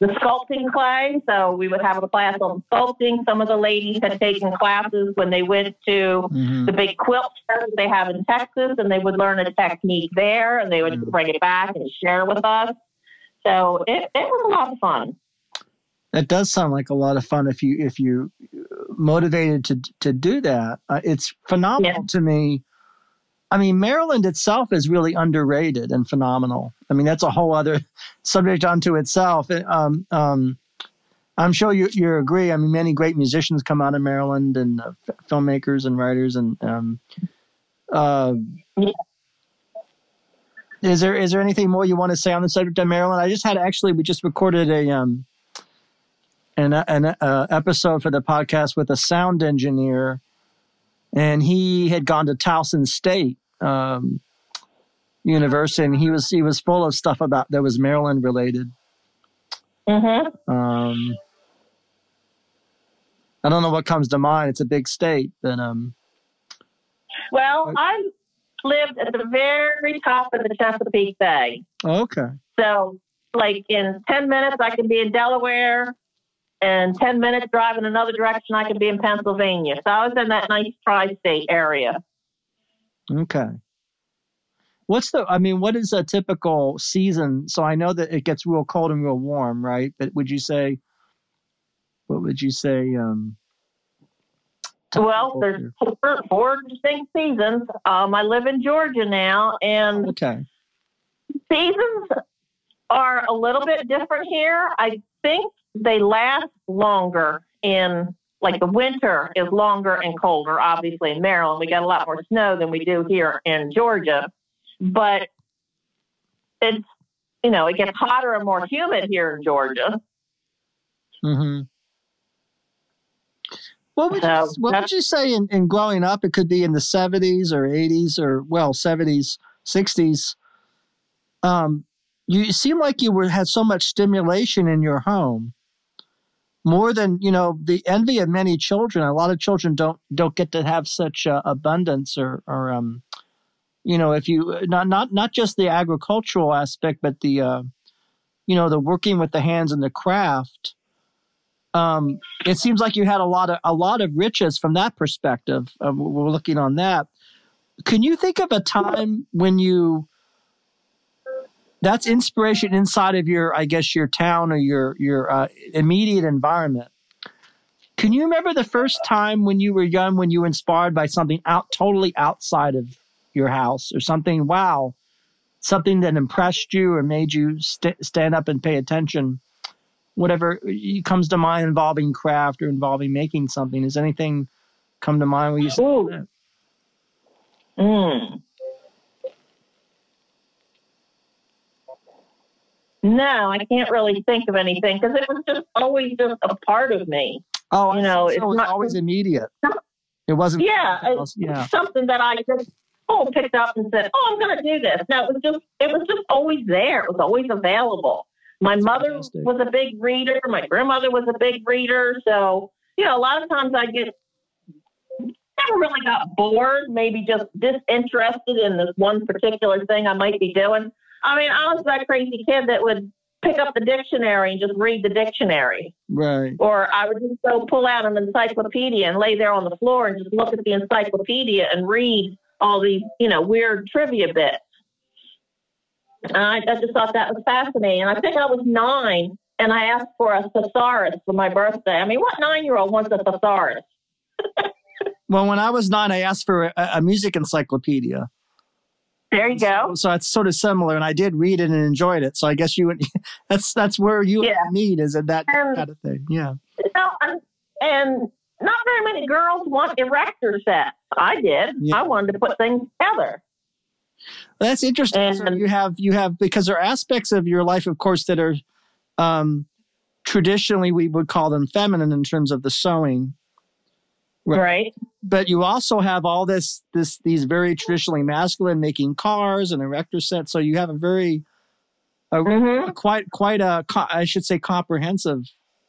the sculpting clay. So we would have a class on sculpting. Some of the ladies had taken classes when they went to hmm the big quilt shows they have in Texas, and they would learn a technique there, and they would Mm. bring it back and share with us. So it, it was a lot of fun. That does sound like a lot of fun if you if you motivated to to do that. Uh, it's phenomenal Yeah. to me. I mean, Maryland itself is really underrated and phenomenal. I mean, that's a whole other subject unto itself. Um, um, I'm sure you you agree. I mean, many great musicians come out of Maryland and uh, f- filmmakers and writers and. Um, uh, Is there is there anything more you want to say on the subject of Maryland? I just had actually we just recorded a um an an uh, episode for the podcast with a sound engineer, and he had gone to Towson State um, University, and he was he was full of stuff about that was Maryland related. hmm Um, I don't know what comes to mind. It's a big state, but um, Well, I lived at the very top of the Chesapeake Bay. okay, So, like in 10 minutes, I could be in Delaware, and 10 minutes drive in another direction, I could be in Pennsylvania. So, I was in that nice tri state area. okay. What's the? I mean, what is a typical season? So I know that it gets real cold and real warm, right? But would you say? What would you say? Um, Well, there's four, four distinct seasons. Um, I live in Georgia now, and okay. seasons are a little bit different here. I think they last longer in like the winter is longer and colder. Obviously, in Maryland, we got a lot more snow than we do here in Georgia, but it's you know it gets hotter and more humid here in Georgia. Mm-hmm. What would So, you, what would you say in, in growing up? It could be in the seventies or eighties or well seventies, sixties. Um, you seem like you were had so much stimulation in your home, more than you know the envy of many children. A lot of children don't don't get to have such uh, abundance or or um, you know if you not not not just the agricultural aspect, but the uh, you know the working with the hands and the craft um, it seems like you had a lot of a lot of riches from that perspective. Um, we're looking on that. Can you think of a time when you that's inspiration inside of your, I guess, your town or your your uh, immediate environment. Can you remember the first time when you were young, when you were inspired by something out totally outside of your house or something? Wow, something that impressed you or made you st- stand up and pay attention. Whatever comes to mind involving craft or involving making something. Does anything come to mind where you? Ooh. Mm. No, I can't really think of anything because it was just always just a part of me. Oh, you know, so it's it was not- always immediate. It wasn't. Yeah, something it- else. yeah. something that I just oh picked up and said, "Oh, I'm going to do this." No, it was just it was just always there. It was always available. My mother fantastic. was a big reader. My grandmother was a big reader. So you know, a lot of times I get never really got bored. Maybe just disinterested in this one particular thing I might be doing. I mean, I was that crazy kid that would pick up the dictionary and just read the dictionary. Right. Or I would just go pull out an encyclopedia and lay there on the floor and just look at the encyclopedia and read all these, you know, weird trivia bits. And I, I just thought that was fascinating. And I think I was nine and I asked for a thesaurus for my birthday. I mean, what nine year old wants a thesaurus? Well, when I was nine, I asked for a, a music encyclopedia. There you go. So it's sort of similar, and I did read it and enjoyed it. So I guess you would. That's that's where you Yeah. meet is in that Um, kind of thing. Yeah. You know, and, and not very many girls want erector sets. I did. Yeah. I wanted to put things together. That's interesting. so And- you have you have because there are aspects of your life, of course, that are um, traditionally we would call them feminine in terms of the sewing, Right. Right. But you also have all this this these very traditionally masculine making cars and erector sets. So you have a very a, hmm quite quite a co- I should say comprehensive.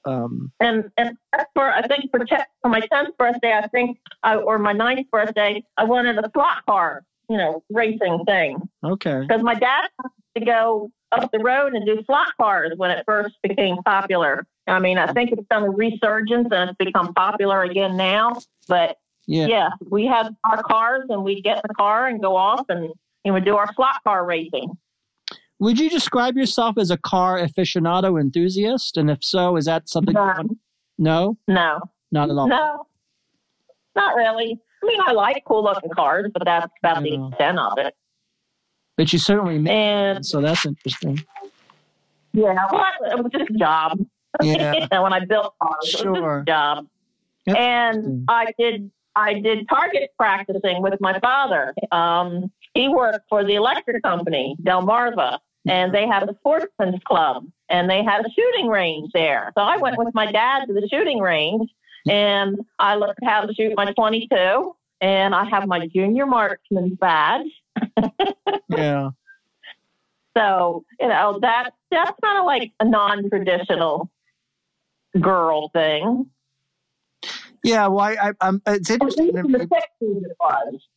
Um, And and for I think for, te- for my tenth birthday, I think I, or my ninth birthday, I wanted a slot car, you know, racing thing okay. because my dad to go up the road and do slot cars when it first became popular. I mean, I think it's done a resurgence and it's become popular again now. But Yeah. yeah, we had our cars and we'd get in the car and go off and you know do our slot car racing. Would you describe yourself as a car aficionado enthusiast? And if so, is that something? No. want- No, No, not at all. no, not really. I mean, I like cool looking cars, but that's about the extent of it. But you certainly make. And So that's interesting. yeah, well, it was just a job. Yeah. you know, when I built cars, it was just a job. That's and. I did I did target practicing with my father. Um, he worked for the electric company, Delmarva, and they had a sportsman's club and they had a shooting range there. So I went with my dad to the shooting range and I learned how to shoot my 22 and I have my junior marksman's badge. Yeah. So, you know, that that's kind of like a non-traditional girl thing. Yeah. Well, I, I, I'm, it's interesting. in the 60s it was.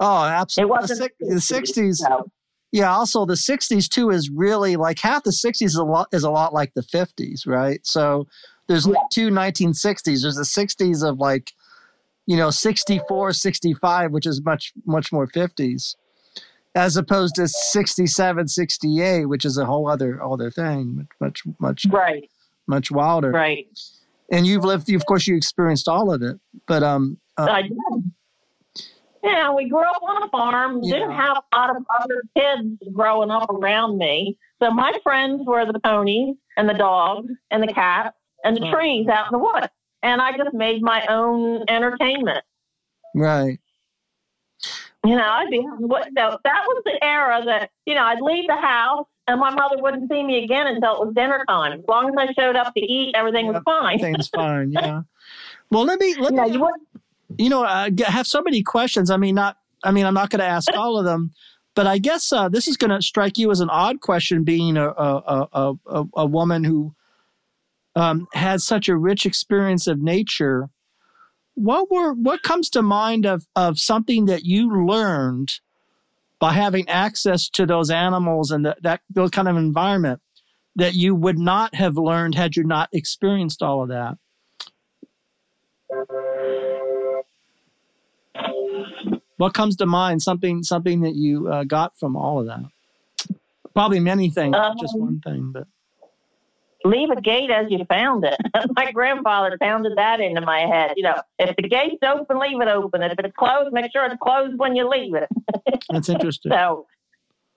Oh, absolutely. The, wasn't the 60s. So, Yeah. Also, the 60s too is really like half the 60s is a lot is a lot like the 50s, right? So there's like two 1960s. There's the 60s of like, you know, 64, 65, which is much much more 50s, as opposed to 67, 68, which is a whole other other thing, much much right, much wilder. right. And you've lived, of course, you experienced all of it. But um, uh, I did. Yeah, we grew up on a farm. Didn't have a lot of other kids growing up around me. So my friends were the ponies and the dogs and the cats and the Oh. trees out in the woods. And I just made my own entertainment. right, You know, I'd be what no, that was the era that you know I'd leave the house and my mother wouldn't see me again until it was dinner time. As long as I showed up to eat, everything was fine. things fine. Yeah. Well, let me let You me you you know, I have so many questions. I mean, not, I mean, I'm not going to ask all of them, but I guess uh, this is going to strike you as an odd question, being a a a, a, a woman who um, had such a rich experience of nature. What were what comes to mind of of something that you learned by having access to those animals and that, that those kind of environment that you would not have learned had you not experienced all of that? What comes to mind? Something something that you uh, got from all of that, Probably many things, not just Um, one thing. But leave a gate as you found it. my grandfather pounded that into my head. You know, if the gate's open, leave it open. If it's closed, make sure it's closed when you leave it. that's interesting. So,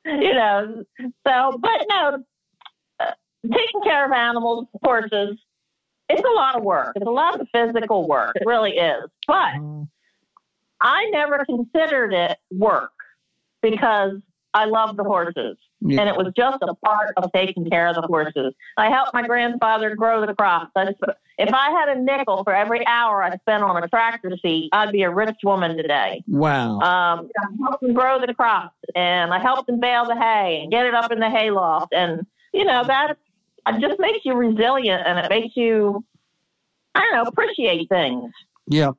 you know, so, but no, uh, taking care of animals, horses, it's a lot of work. It's a lot of physical work. It really is. But Uh, I never considered it work because I love the horses. Yeah. And it was just a part of taking care of the horses. I helped my grandfather grow the crops. I, if I had a nickel for every hour I spent on a tractor seat, I'd be a rich woman today. wow. Um, I helped him grow the crops, and I helped him bale the hay and get it up in the hayloft. And you know that just makes you resilient, and it makes you, I don't know, appreciate things. yeah.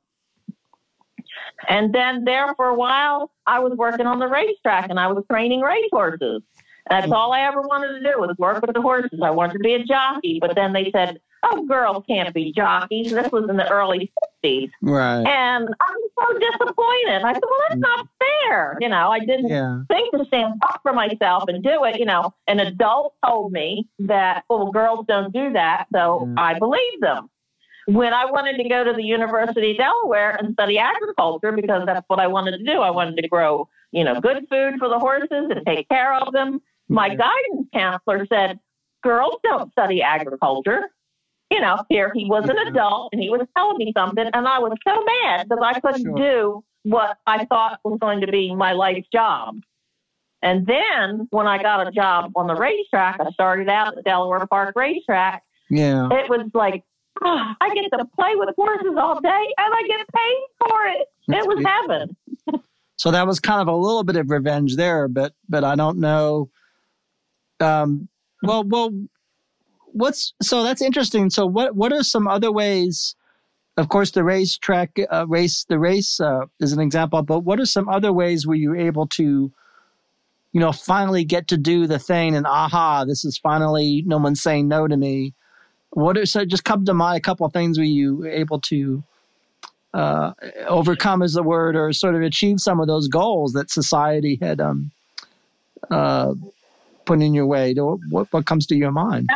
And then there for a while, I was working on the racetrack, and I was training race horses. That's all I ever wanted to do was work with the horses. I wanted to be a jockey, but then they said, "Oh, girls can't be jockeys." This was in the early '60s, Right. and I was so disappointed. I said, "Well, that's not fair." You know, I didn't Yeah. think to stand up for myself and do it. You know, an adult told me that, well, girls don't do that. So Yeah. I believed them. When I wanted to go to the University of Delaware and study agriculture, because that's what I wanted to do, I wanted to grow, you know, good food for the horses and take care of them. My guidance counselor said, girls don't study agriculture. You know, here he was an adult and he was telling me something, and I was so mad because I couldn't Sure. do what I thought was going to be my life job. And then when I got a job on the racetrack, I started out at the Delaware Park racetrack. Yeah. It was like, ah, I get to play with horses all day and I get paid for it. It was heaven. So that was kind of a little bit of revenge there, but but I don't know. Um, well, well, what's so that's interesting. So what what are some other ways? Of course, the racetrack uh, race the race uh, is an example, but what are some other ways were you able to, you know, finally get to do the thing and aha, this is finally no one's saying no to me. What are so just come to mind a couple of things where you were able to uh, overcome is the word, or sort of achieve some of those goals that society had um, uh, put in your way. What what comes to your mind?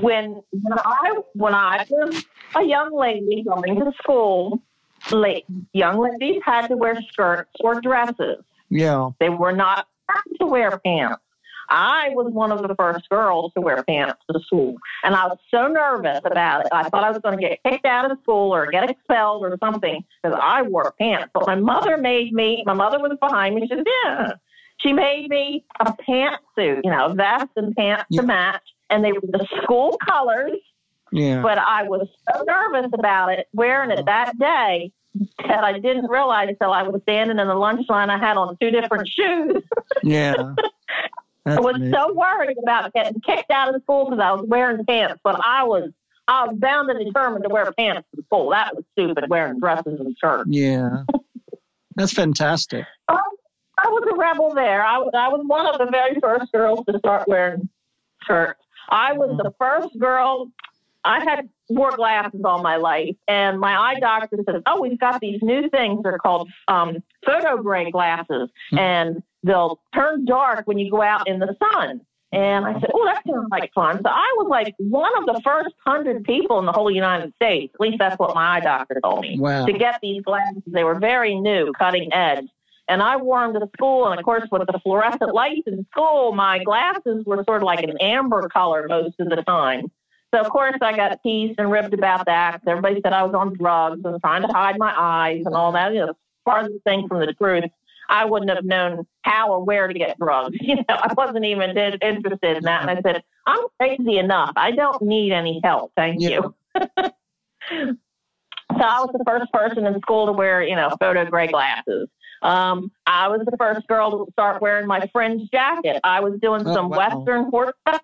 When when I when I was a young lady going to school, la- young ladies had to wear skirts or dresses. yeah, They were not allowed to wear pants. I was one of the first girls to wear pants to school. And I was so nervous about it. I thought I was going to get kicked out of school or get expelled or something because I wore pants. But my mother made me, my mother was behind me. She said, Yeah. She made me a pantsuit, you know, a vest and pants Yeah. to match. And they were the school colors. yeah, But I was so nervous about it, wearing it that day, that I didn't realize until I was standing in the lunch line. I had on two different shoes. yeah. I was neat. so worried about getting kicked out of school because I was wearing pants, but I was I was bound and determined to wear pants to school. That was stupid, wearing dresses and shirts. yeah, that's fantastic. I, I was a rebel there. I was I was one of the very first girls to start wearing shirts. I was the first girl. I had wore glasses all my life, and my eye doctor said, "Oh, we've got these new things. They're called um, photo gray glasses, and they'll turn dark when you go out in the sun." And I said, "Oh, that sounds like fun." So I was like one of the first hundred people in the whole United States. At least that's what my eye doctor told me Wow. to get these glasses. They were very new, cutting edge. And I wore them to school. And of course, with the fluorescent lights in school, my glasses were sort of like an amber color most of the time. So, of course, I got teased and ribbed about that. Everybody said I was on drugs and trying to hide my eyes and all that. You know, farthest thing from the truth. I wouldn't have known how or where to get drugs. You know, I wasn't even in- interested in that. And I said, I'm crazy enough. I don't need any help. Thank Yeah. you. So I was the first person in school to wear, you know, photo gray glasses. Um, I was the first girl to start wearing my fringe jacket. I was doing Oh, some wow. Western horseback,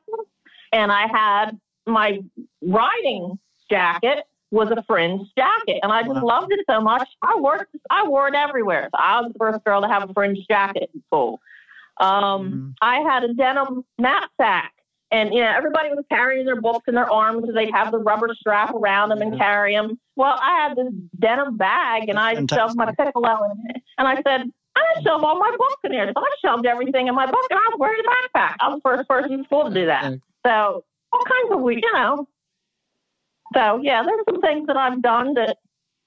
and I had my riding jacket was a fringe jacket, and I just Wow. loved it so much. I wore it, I wore it everywhere. So I was the first girl to have a fringe jacket in school. Um, Mhm. I had a denim knapsack. And you know, everybody was carrying their books in their arms because they'd have the rubber strap around them and carry them. Well, I had this denim bag, and I That's shoved my piccolo in it, and I said, I shoved all my books in there. So I shoved everything in my book and I was wearing a backpack. I was the first person in school to do that. So all kinds of weird, you know. So yeah, there's some things that I've done that,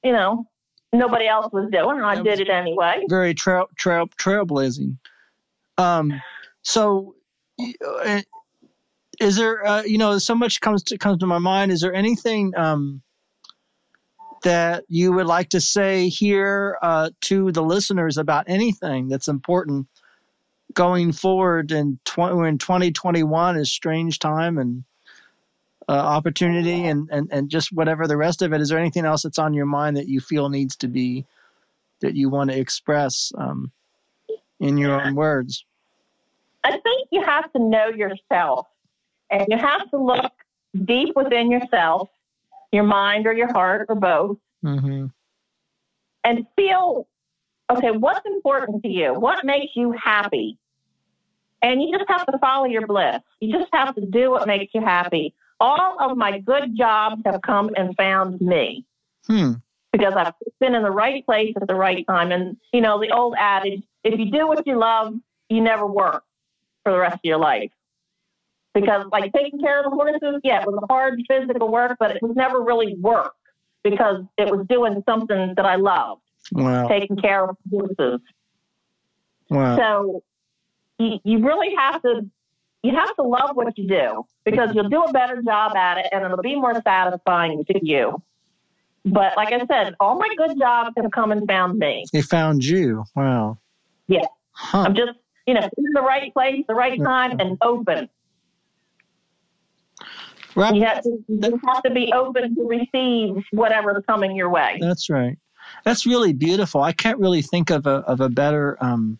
you know, nobody else was doing, and I did it anyway. Very trail trail trailblazing. Um, so, uh, is there, uh, you know, so much comes to comes to my mind. Is there anything um, that you would like to say here uh, to the listeners about anything that's important going forward in, tw- in 2021 is strange time and uh, opportunity and, and, and just whatever the rest of it. Is there anything else that's on your mind that you feel needs to be, that you want to express um, in your own words? I think you have to know yourself and you have to look deep within yourself your mind or your heart or both, mm-hmm. and feel okay, what's important to you? What makes you happy? And you just have to follow your bliss. You just have to do what makes you happy. All of my good jobs have come and found me. Hmm. Because I've been in the right place at the right time. And, you know, the old adage if you do what you love, you never work for the rest of your life because like taking care of the horses, yeah, it was hard physical work, but it was never really work because it was doing something that I loved. Wow. Taking care of horses. Wow. So you, you really have to you have to love what you do because you'll do a better job at it and it'll be more satisfying to you. But like I said, all my good jobs have come and found me. They found you. Wow. Yeah. Huh. I'm just, you know, in the right place, the right time, and open. Right. You have, to, you have to be open to receive whatever's coming your way. That's right. That's really beautiful. I can't really think of a of a better. Um,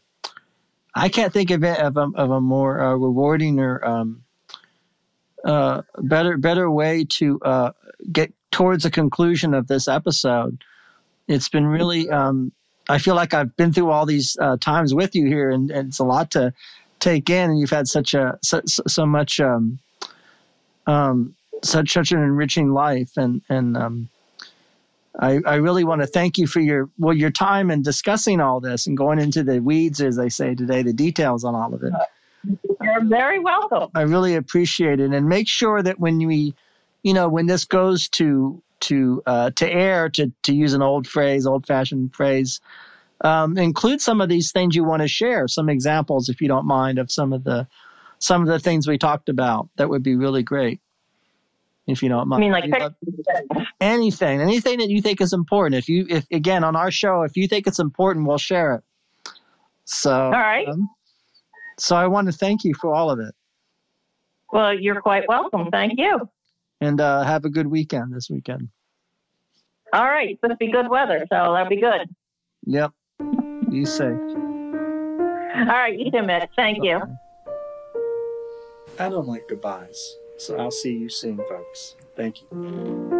I can't think of it of a of a more uh, rewarding or um, uh, better better way to uh, get towards a conclusion of this episode. It's been really. Um, I feel like I've been through all these uh, times with you here, and, and, it's a lot to take in. And you've had such a so, so much. Um, um, such such an enriching life, and and um, I I really want to thank you for your well your time and discussing all this and going into the weeds, as they say today, the details on all of it. You're very welcome. I really appreciate it, and make sure that when we, you know, when this goes to to uh, to air, to to use an old phrase, old fashioned phrase. Um, include some of these things you want to share, some examples, if you don't mind, of some of the some of the things we talked about. That would be really great. If you don't mind. I mean, like anything, anything that you think is important. If you, if again on our show, if you think it's important, we'll share it. So, all right. Um, so I want to thank you for all of it. Well, you're quite welcome. Thank you. And uh, have a good weekend this weekend. All right. It's supposed to be good weather, so that'll be good. Yep. Be safe. All right. You too, Mitch. Thank okay. you. I don't like goodbyes. So I'll see you soon, folks. Thank you.